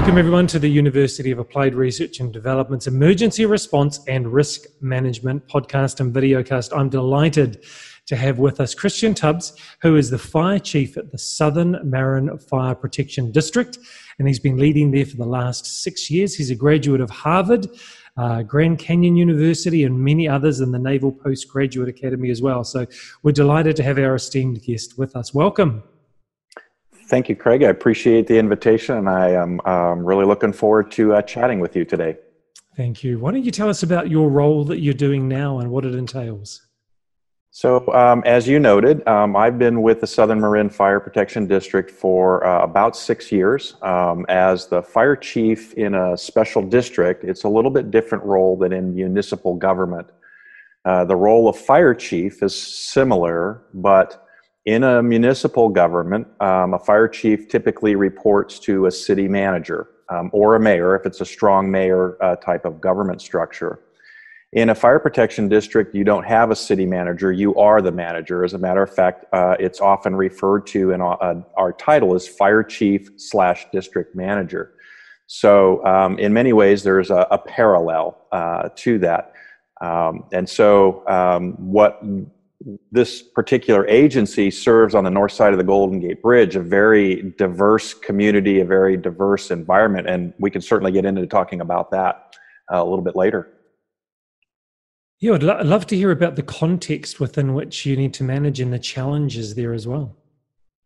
Welcome, everyone, to the University of Applied Research and Development's Emergency Response and Risk Management podcast and videocast. I'm delighted to have with us Christian Tubbs, who is the fire chief at the Southern Marin Fire Protection District, and he's been leading there for the last six years. He's a graduate of Harvard, uh, Grand Canyon University, and many others in the Naval Postgraduate Academy as well. So we're delighted to have our esteemed guest with us. Welcome. Thank you, Craig. I appreciate the invitation, and I am um, really looking forward to uh, chatting with you today. Thank you. Why don't you tell us about your role that you're doing now and what it entails? So, um, as you noted, um, I've been with the Southern Marin Fire Protection District for uh, about six years. Um, as the fire chief in a special district, it's a little bit different role than in municipal government. Uh, the role of fire chief is similar, but in a municipal government, um, a fire chief typically reports to a city manager um, or a mayor if it's a strong mayor uh, type of government structure. In a fire protection district, you don't have a city manager, you are the manager. As a matter of fact, uh, it's often referred to in our, uh, our title as fire chief slash district manager. So, um, in many ways, there's a, a parallel uh, to that. Um, and so, um, what this particular agency serves on the north side of the Golden Gate Bridge a very diverse community, a very diverse environment, and we can certainly get into talking about that uh, a little bit later. Yeah, I'd, lo- I'd love to hear about the context within which you need to manage and the challenges there as well.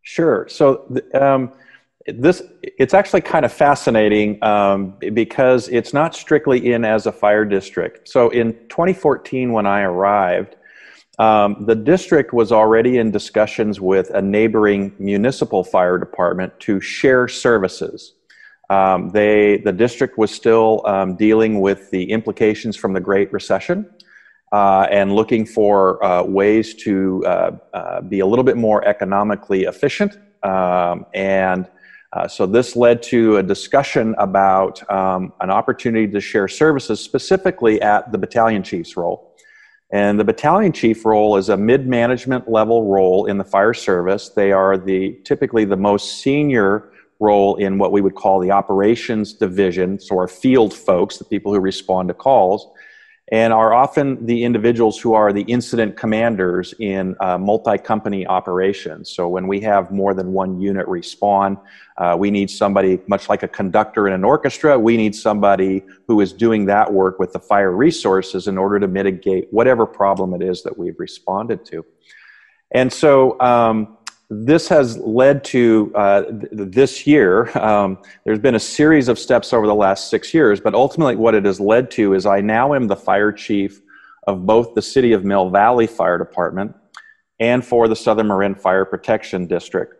Sure. So um, this it's actually kind of fascinating um, because it's not strictly in as a fire district. So in 2014, when I arrived um, the district was already in discussions with a neighboring municipal fire department to share services. Um, they, the district was still um, dealing with the implications from the Great Recession uh, and looking for uh, ways to uh, uh be a little bit more economically efficient. Um, and uh, so this led to a discussion about um, an opportunity to share services, specifically at the battalion chief's role. And the battalion chief role is a mid-management level role in the fire service. They are the typically the most senior role in what we would call the operations division, so our field folks, the people who respond to calls and are often the individuals who are the incident commanders in uh, multi-company operations. So when we have more than one unit respond, uh, we need somebody, much like a conductor in an orchestra, we need somebody who is doing that work with the fire resources in order to mitigate whatever problem it is that we've responded to. And so um, this has led to uh, th- this year. Um, there's been a series of steps over the last six years, but ultimately, what it has led to is I now am the fire chief of both the City of Mill Valley Fire Department and for the Southern Marin Fire Protection District.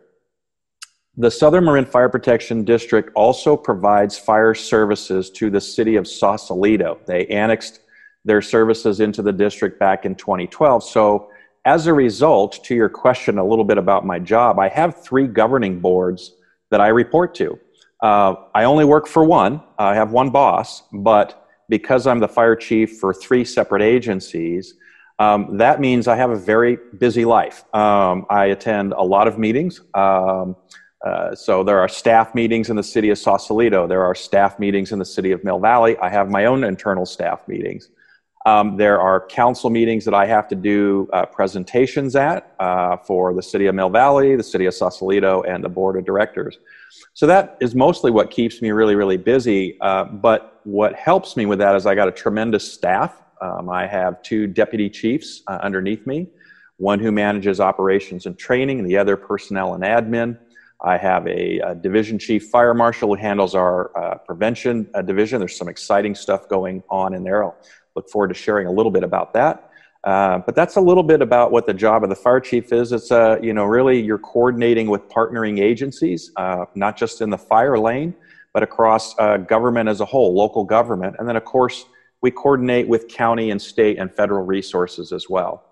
The Southern Marin Fire Protection District also provides fire services to the City of Sausalito. They annexed their services into the district back in 2012. So as a result, to your question a little bit about my job, I have three governing boards that I report to. Uh, I only work for one, I have one boss, but because I'm the fire chief for three separate agencies, um, that means I have a very busy life. Um, I attend a lot of meetings. Um, uh, so there are staff meetings in the city of Sausalito. There are staff meetings in the city of Mill Valley. I have my own internal staff meetings. Um, there are council meetings that I have to do uh, presentations at uh, for the city of Mill Valley, the city of Sausalito, and the board of directors. So that is mostly what keeps me really, really busy. Uh, but what helps me with that is I got a tremendous staff. Um, I have two deputy chiefs uh, underneath me, one who manages operations and training, the other personnel and admin. I have a, a division chief fire marshal who handles our uh, prevention uh, division. There's some exciting stuff going on in there. I'll look forward to sharing a little bit about that. Uh, but that's a little bit about what the job of the fire chief is. It's uh, you know really you're coordinating with partnering agencies, uh, not just in the fire lane, but across uh, government as a whole, local government, and then of course we coordinate with county and state and federal resources as well.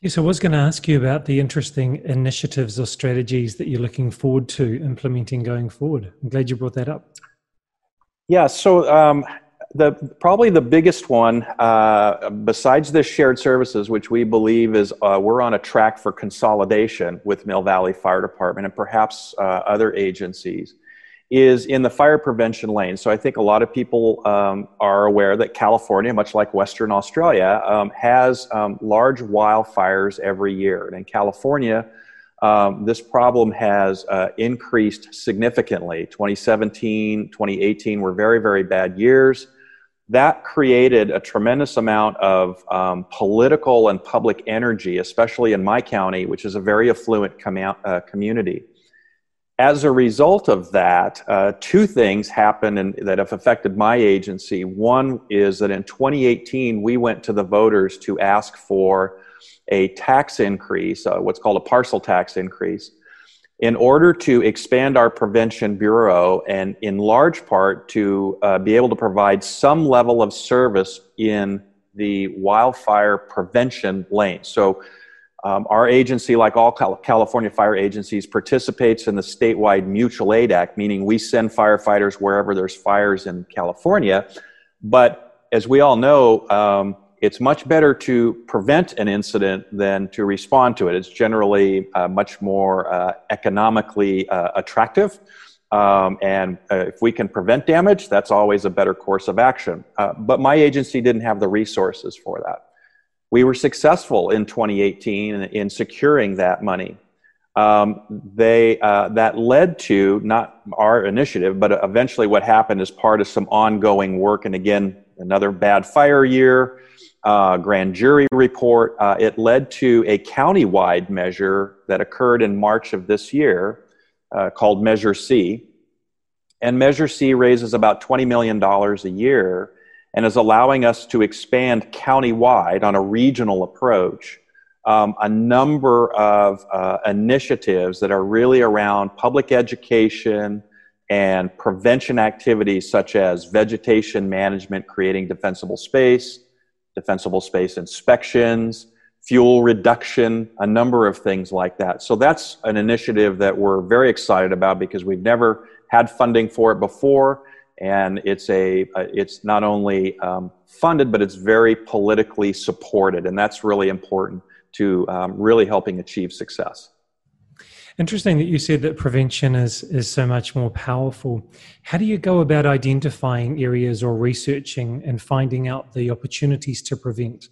Yes, I was going to ask you about the interesting initiatives or strategies that you're looking forward to implementing going forward. I'm glad you brought that up. Yeah, so um, the probably the biggest one uh, besides the shared services which we believe is uh, we're on a track for consolidation with mill valley fire department and perhaps uh, other agencies is in the fire prevention lane. So I think a lot of people um, are aware that California, much like Western Australia, um, has um, large wildfires every year. And in California, um, this problem has uh, increased significantly. 2017, 2018 were very, very bad years. That created a tremendous amount of um, political and public energy, especially in my county, which is a very affluent com- uh, community as a result of that, uh, two things happened in, that have affected my agency. One is that in 2018, we went to the voters to ask for a tax increase, uh, what's called a parcel tax increase, in order to expand our prevention bureau and, in large part, to uh, be able to provide some level of service in the wildfire prevention lane. So, um, our agency, like all California fire agencies, participates in the statewide Mutual Aid Act, meaning we send firefighters wherever there's fires in California. But as we all know, um, it's much better to prevent an incident than to respond to it. It's generally uh, much more uh, economically uh, attractive. Um, and uh, if we can prevent damage, that's always a better course of action. Uh, but my agency didn't have the resources for that we were successful in 2018 in, in securing that money. Um, they uh, that led to not our initiative, but eventually what happened as part of some ongoing work. And again, another bad fire year, uh, grand jury report. Uh, it led to a countywide measure that occurred in March of this year, uh, called Measure C. And Measure C raises about $20 million a year and is allowing us to expand countywide on a regional approach um, a number of uh, initiatives that are really around public education and prevention activities such as vegetation management, creating defensible space, defensible space inspections, fuel reduction, a number of things like that. So that's an initiative that we're very excited about because we've never had funding for it before. And it's a it's not only um, funded but it's very politically supported. And that's really important to um, really helping achieve success interesting that you said that prevention is is so much more powerful how do you go about identifying areas or researching and finding out the opportunities to prevent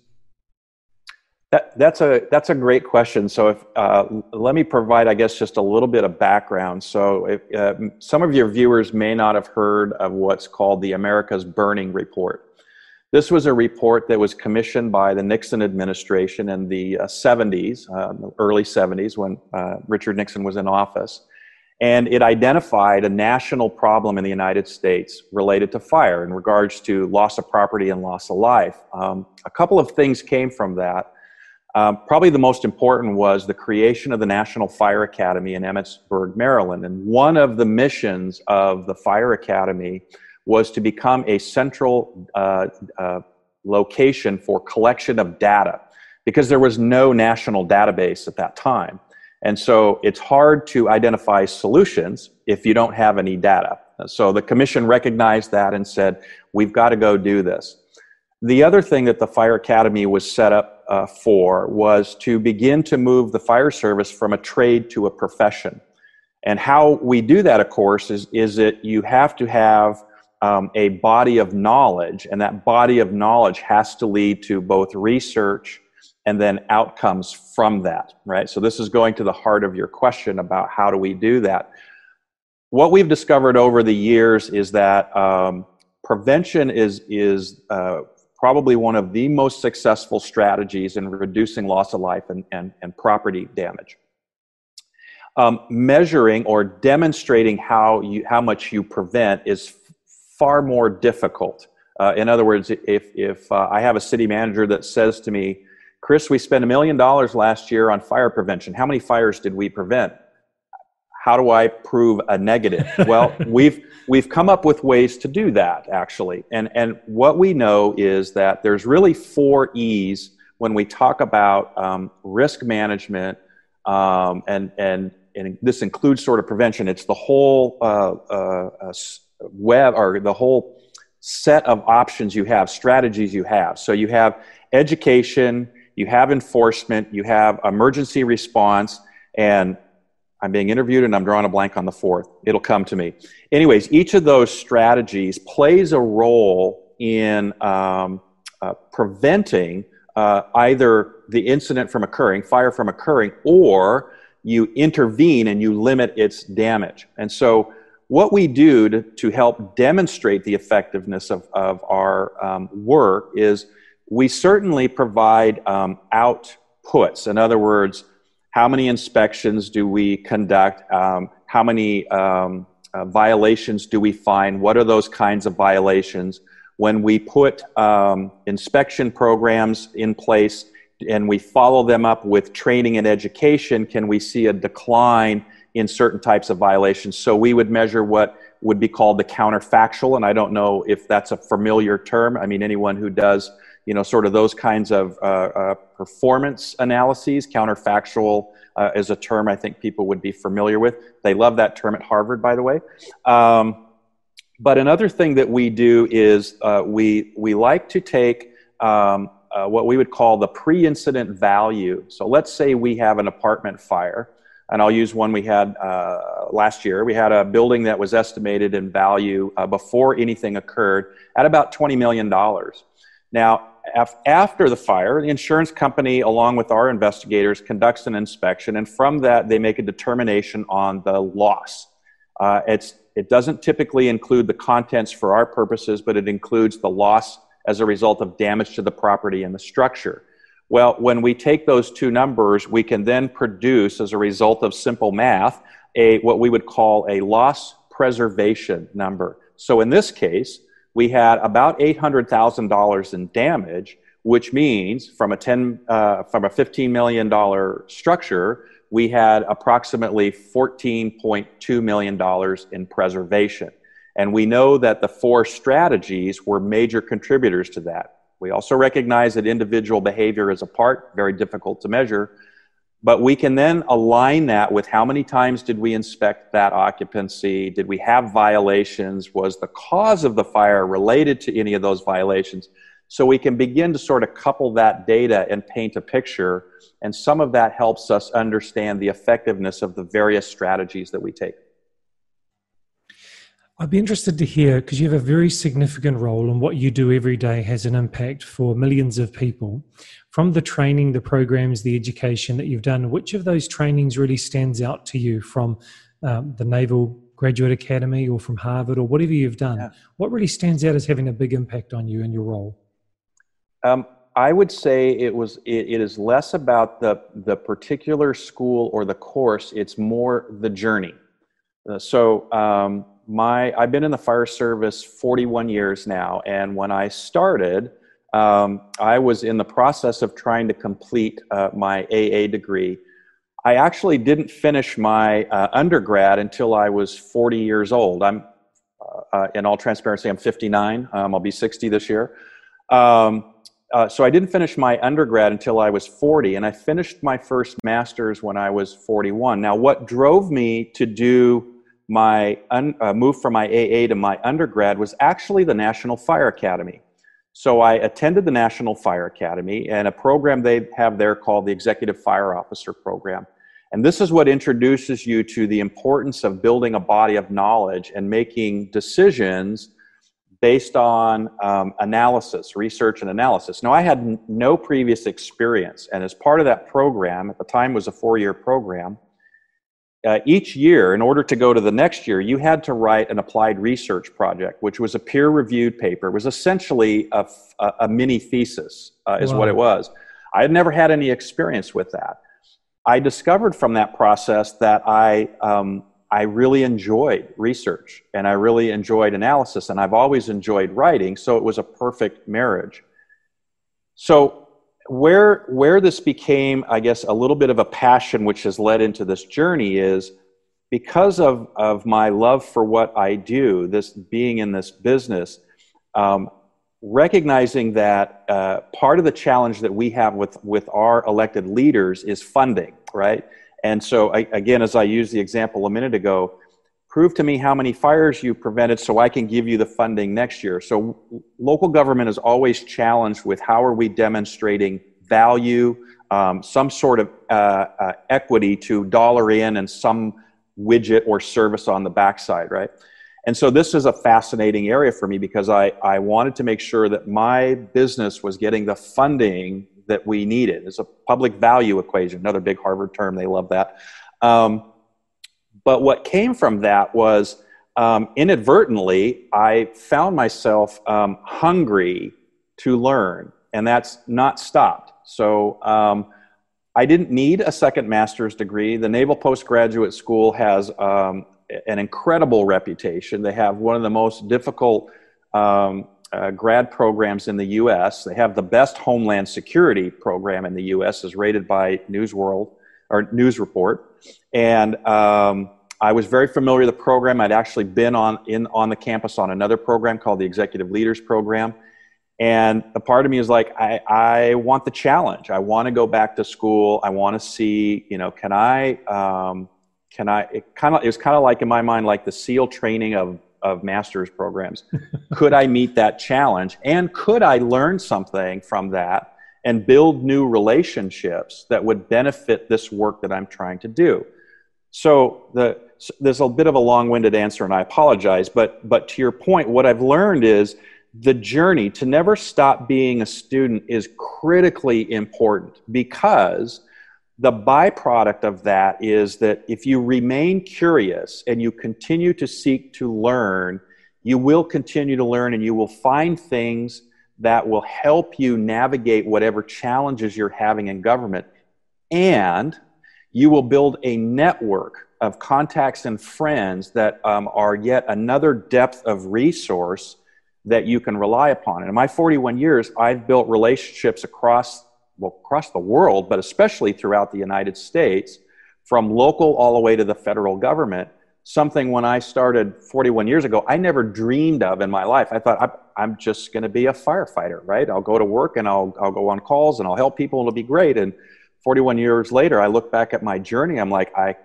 that, that's a that's a great question. So, if uh, let me provide, I guess, just a little bit of background. So, if, uh, some of your viewers may not have heard of what's called the America's Burning Report. This was a report that was commissioned by the Nixon administration in the uh, 70s, um, early 70s, when uh, Richard Nixon was in office. And it identified a national problem in the United States related to fire in regards to loss of property and loss of life. Um, a couple of things came from that. Um, probably the most important was the creation of the National Fire Academy in Emmitsburg, Maryland. And one of the missions of the Fire Academy was to become a central uh, uh, location for collection of data because there was no national database at that time. And so it's hard to identify solutions if you don't have any data. So the commission recognized that and said, we've got to go do this. The other thing that the Fire Academy was set up uh, for was to begin to move the fire service from a trade to a profession. And how we do that, of course, is, is that you have to have um, a body of knowledge, and that body of knowledge has to lead to both research and then outcomes from that, right? So, this is going to the heart of your question about how do we do that. What we've discovered over the years is that um, prevention is, is uh, probably one of the most successful strategies in reducing loss of life and, and, and property damage. Um, measuring or demonstrating how, you, how much you prevent is far more difficult. Uh, in other words, if, if uh, I have a city manager that says to me, Chris, we spent a million dollars last year on fire prevention. How many fires did we prevent? how do I prove a negative? well, we've we've come up with ways to do that actually, and and what we know is that there's really four E's when we talk about um, risk management, um, and and and this includes sort of prevention. It's the whole uh, uh, uh, web or the whole set of options you have, strategies you have. So you have education, you have enforcement, you have emergency response, and I'm being interviewed and I'm drawing a blank on the fourth. It'll come to me. Anyways, each of those strategies plays a role in um, uh, preventing uh, either the incident from occurring, fire from occurring, or you intervene and you limit its damage. And so, what we do to, to help demonstrate the effectiveness of, of our um, work is we certainly provide um, outputs. In other words, how many inspections do we conduct? Um, how many um, uh, violations do we find? What are those kinds of violations? When we put um, inspection programs in place, and we follow them up with training and education, can we see a decline in certain types of violations? So we would measure what would be called the counterfactual, and I don't know if that's a familiar term. I mean, anyone who does, you know, sort of those kinds of uh, uh, performance analyses, counterfactual uh, is a term I think people would be familiar with. They love that term at Harvard, by the way. Um, but another thing that we do is uh, we we like to take um, uh, what we would call the pre-incident value. So let's say we have an apartment fire, and I'll use one we had uh, last year. We had a building that was estimated in value uh, before anything occurred at about twenty million dollars. Now, after the fire, the insurance company, along with our investigators, conducts an inspection, and from that, they make a determination on the loss. Uh, it doesn't typically include the contents for our purposes, but it includes the loss as a result of damage to the property and the structure. Well, when we take those two numbers, we can then produce, as a result of simple math, a what we would call a loss preservation number. So in this case, we had about $800,000 in damage, which means from a 10 uh, from a 15 million dollar structure, we had approximately 14.2 million dollars in preservation. And we know that the four strategies were major contributors to that. We also recognize that individual behavior is a part, very difficult to measure, but we can then align that with how many times did we inspect that occupancy? Did we have violations? Was the cause of the fire related to any of those violations? So we can begin to sort of couple that data and paint a picture. And some of that helps us understand the effectiveness of the various strategies that we take. I'd be interested to hear because you have a very significant role and what you do every day has an impact for millions of people. From the training, the programs, the education that you've done, which of those trainings really stands out to you from um, the Naval Graduate Academy or from Harvard or whatever you've done? Yeah. What really stands out as having a big impact on you and your role? Um, I would say it was it, it is less about the the particular school or the course. It's more the journey. Uh, so um, my I've been in the fire service 41 years now, and when I started, um, I was in the process of trying to complete uh, my AA degree. I actually didn't finish my uh, undergrad until I was 40 years old. I'm, uh, uh in all transparency, I'm 59. Um, I'll be 60 this year. Um, uh, so I didn't finish my undergrad until I was 40, and I finished my first master's when I was 41. Now, what drove me to do my un, uh, move from my AA to my undergrad was actually the National Fire Academy. So I attended the National Fire Academy and a program they have there called the Executive Fire Officer Program. And this is what introduces you to the importance of building a body of knowledge and making decisions based on um, analysis, research and analysis. Now, I had n- no previous experience, and as part of that program, at the time was a four-year program, uh, each year, in order to go to the next year, you had to write an applied research project, which was a peer reviewed paper. It was essentially a, a, a mini thesis, uh, is wow. what it was. I had never had any experience with that. I discovered from that process that I, um, I really enjoyed research and I really enjoyed analysis, and I've always enjoyed writing, so it was a perfect marriage. So where where this became i guess a little bit of a passion which has led into this journey is because of of my love for what i do this being in this business um, recognizing that uh, part of the challenge that we have with with our elected leaders is funding right? And so I, again as i used the example a minute ago prove to me how many fires you prevented so I can give you the funding next year. So local government is always challenged with how are we demonstrating value, um, some sort of uh, uh, equity to dollar in and some widget or service on the backside, right? And so this is a fascinating area for me because I, I wanted to make sure that my business was getting the funding that we needed. It's a public value equation, another big Harvard term. They love that. Um, but what came from that was um, inadvertently, I found myself um, hungry to learn, and that's not stopped. So um, I didn't need a second master's degree. The Naval Postgraduate School has um, an incredible reputation. They have one of the most difficult um, uh, grad programs in the U.S. They have the best Homeland Security program in the U.S. as rated by Newsworld or News Report, and um, I was very familiar with the program. I'd actually been on in on the campus on another program called the Executive Leaders Program, and a part of me is like, I, I want the challenge. I want to go back to school. I want to see, you know, can I, um, can I, it kind of, it was kind of like in my mind, like the SEAL training of, of master's programs. could I meet that challenge? And could I learn something from that and build new relationships that would benefit this work that I'm trying to do? So the, there's a bit of a long-winded answer and I apologize, but, but to your point, what I've learned is the journey to never stop being a student is critically important because the byproduct of that is that if you remain curious and you continue to seek to learn, you will continue to learn and you will find things that will help you navigate whatever challenges you're having in government. And you will build a network of contacts and friends that um, are yet another depth of resource that you can rely upon. And in my 41 years, I've built relationships across, well, across the world, but especially throughout the United States, from local all the way to the federal government. Something when I started 41 years ago, I never dreamed of in my life. I thought, I'm just going to be a firefighter, right? I'll go to work and I'll, I'll go on calls and I'll help people and it'll be great. And 41 years later, I look back at my journey. I'm like, I,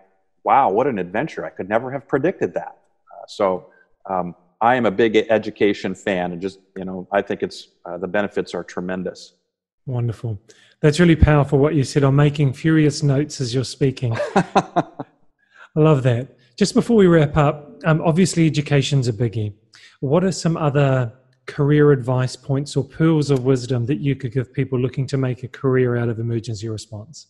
wow, what an adventure. I could never have predicted that. Uh, so, um, I am a big education fan, and just you know, I think it's uh, the benefits are tremendous. Wonderful. That's really powerful. What you said. I'm making furious notes as you're speaking. I love that. Just before we wrap up, um, obviously education's a biggie. What are some other career advice points or pearls of wisdom that you could give people looking to make a career out of emergency response?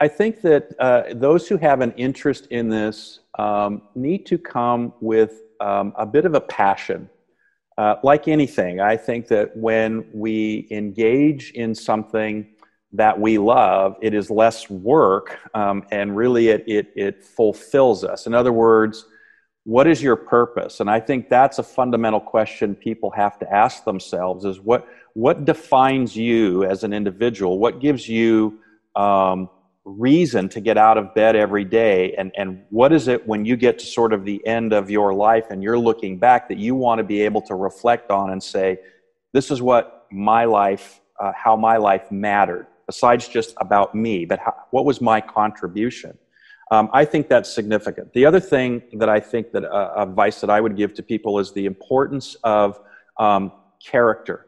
I think that uh, those who have an interest in this um, need to come with um, a bit of a passion. Uh, like anything, I think that when we engage in something that we love, it is less work um, and really it, it, it fulfills us. In other words, what is your purpose? And I think that's a fundamental question people have to ask themselves is what, what defines you as an individual? What gives you um, reason to get out of bed every day and and what is it when you get to sort of the end of your life and you're looking back that you want to be able to reflect on and say this is what my life uh, how my life mattered besides just about me but how, what was my contribution um, i think that's significant the other thing that i think that uh, advice that i would give to people is the importance of um, character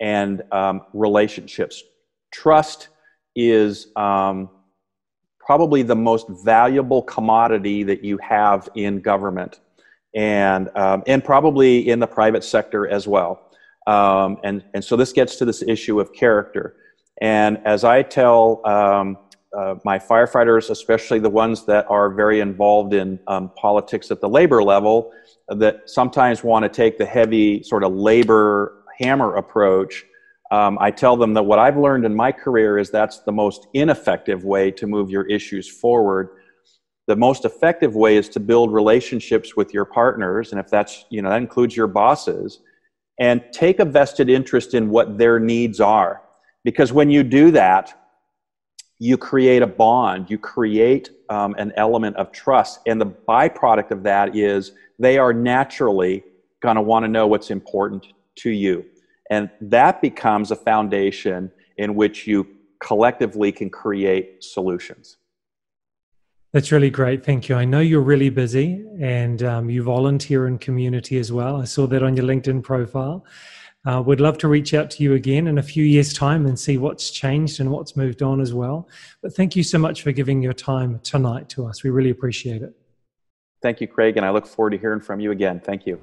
and um, relationships trust is um, probably the most valuable commodity that you have in government and, um, and probably in the private sector as well. Um, and, and so this gets to this issue of character. And as I tell uh, my firefighters, especially the ones that are very involved in um, politics at the labor level, that sometimes want to take the heavy sort of labor hammer approach um, I tell them that what I've learned in my career is that's the most ineffective way to move your issues forward. The most effective way is to build relationships with your partners, and if that's, you know, that includes your bosses, and take a vested interest in what their needs are. Because when you do that, you create a bond, you create um, an element of trust, and the byproduct of that is they are naturally going to want to know what's important to you. And that becomes a foundation in which you collectively can create solutions. That's really great. Thank you. I know you're really busy and um, you volunteer in community as well. I saw that on your LinkedIn profile. Uh, we'd love to reach out to you again in a few years' time and see what's changed and what's moved on as well. But thank you so much for giving your time tonight to us. We really appreciate it. Thank you, Craig, and I look forward to hearing from you again. Thank you.